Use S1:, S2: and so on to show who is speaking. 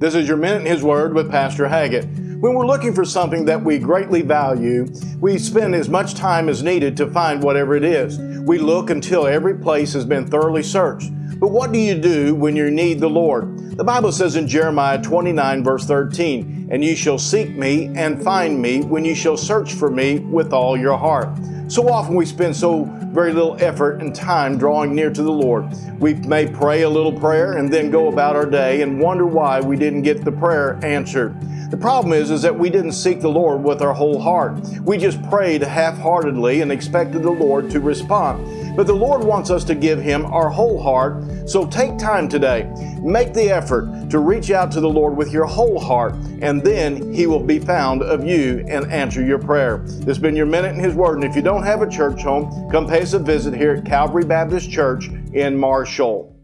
S1: This is your Minute in His Word with Pastor Haggett. When we're looking for something that we greatly value, we spend as much time as needed to find whatever it is. We look until every place has been thoroughly searched. But what do you do when you need the Lord? The Bible says in Jeremiah 29, verse 13, And you shall seek me and find me when you shall search for me with all your heart. So often we spend so very little effort and time drawing near to the Lord. We may pray a little prayer and then go about our day and wonder why we didn't get the prayer answered. The problem is, is that we didn't seek the Lord with our whole heart. We just prayed half-heartedly and expected the Lord to respond. But the Lord wants us to give Him our whole heart. So take time today. Make the effort to reach out to the Lord with your whole heart, and then He will be found of you and answer your prayer. This has been your minute in His Word. And if you don't have a church home, come pay us a visit here at Calvary Baptist Church in Marshall.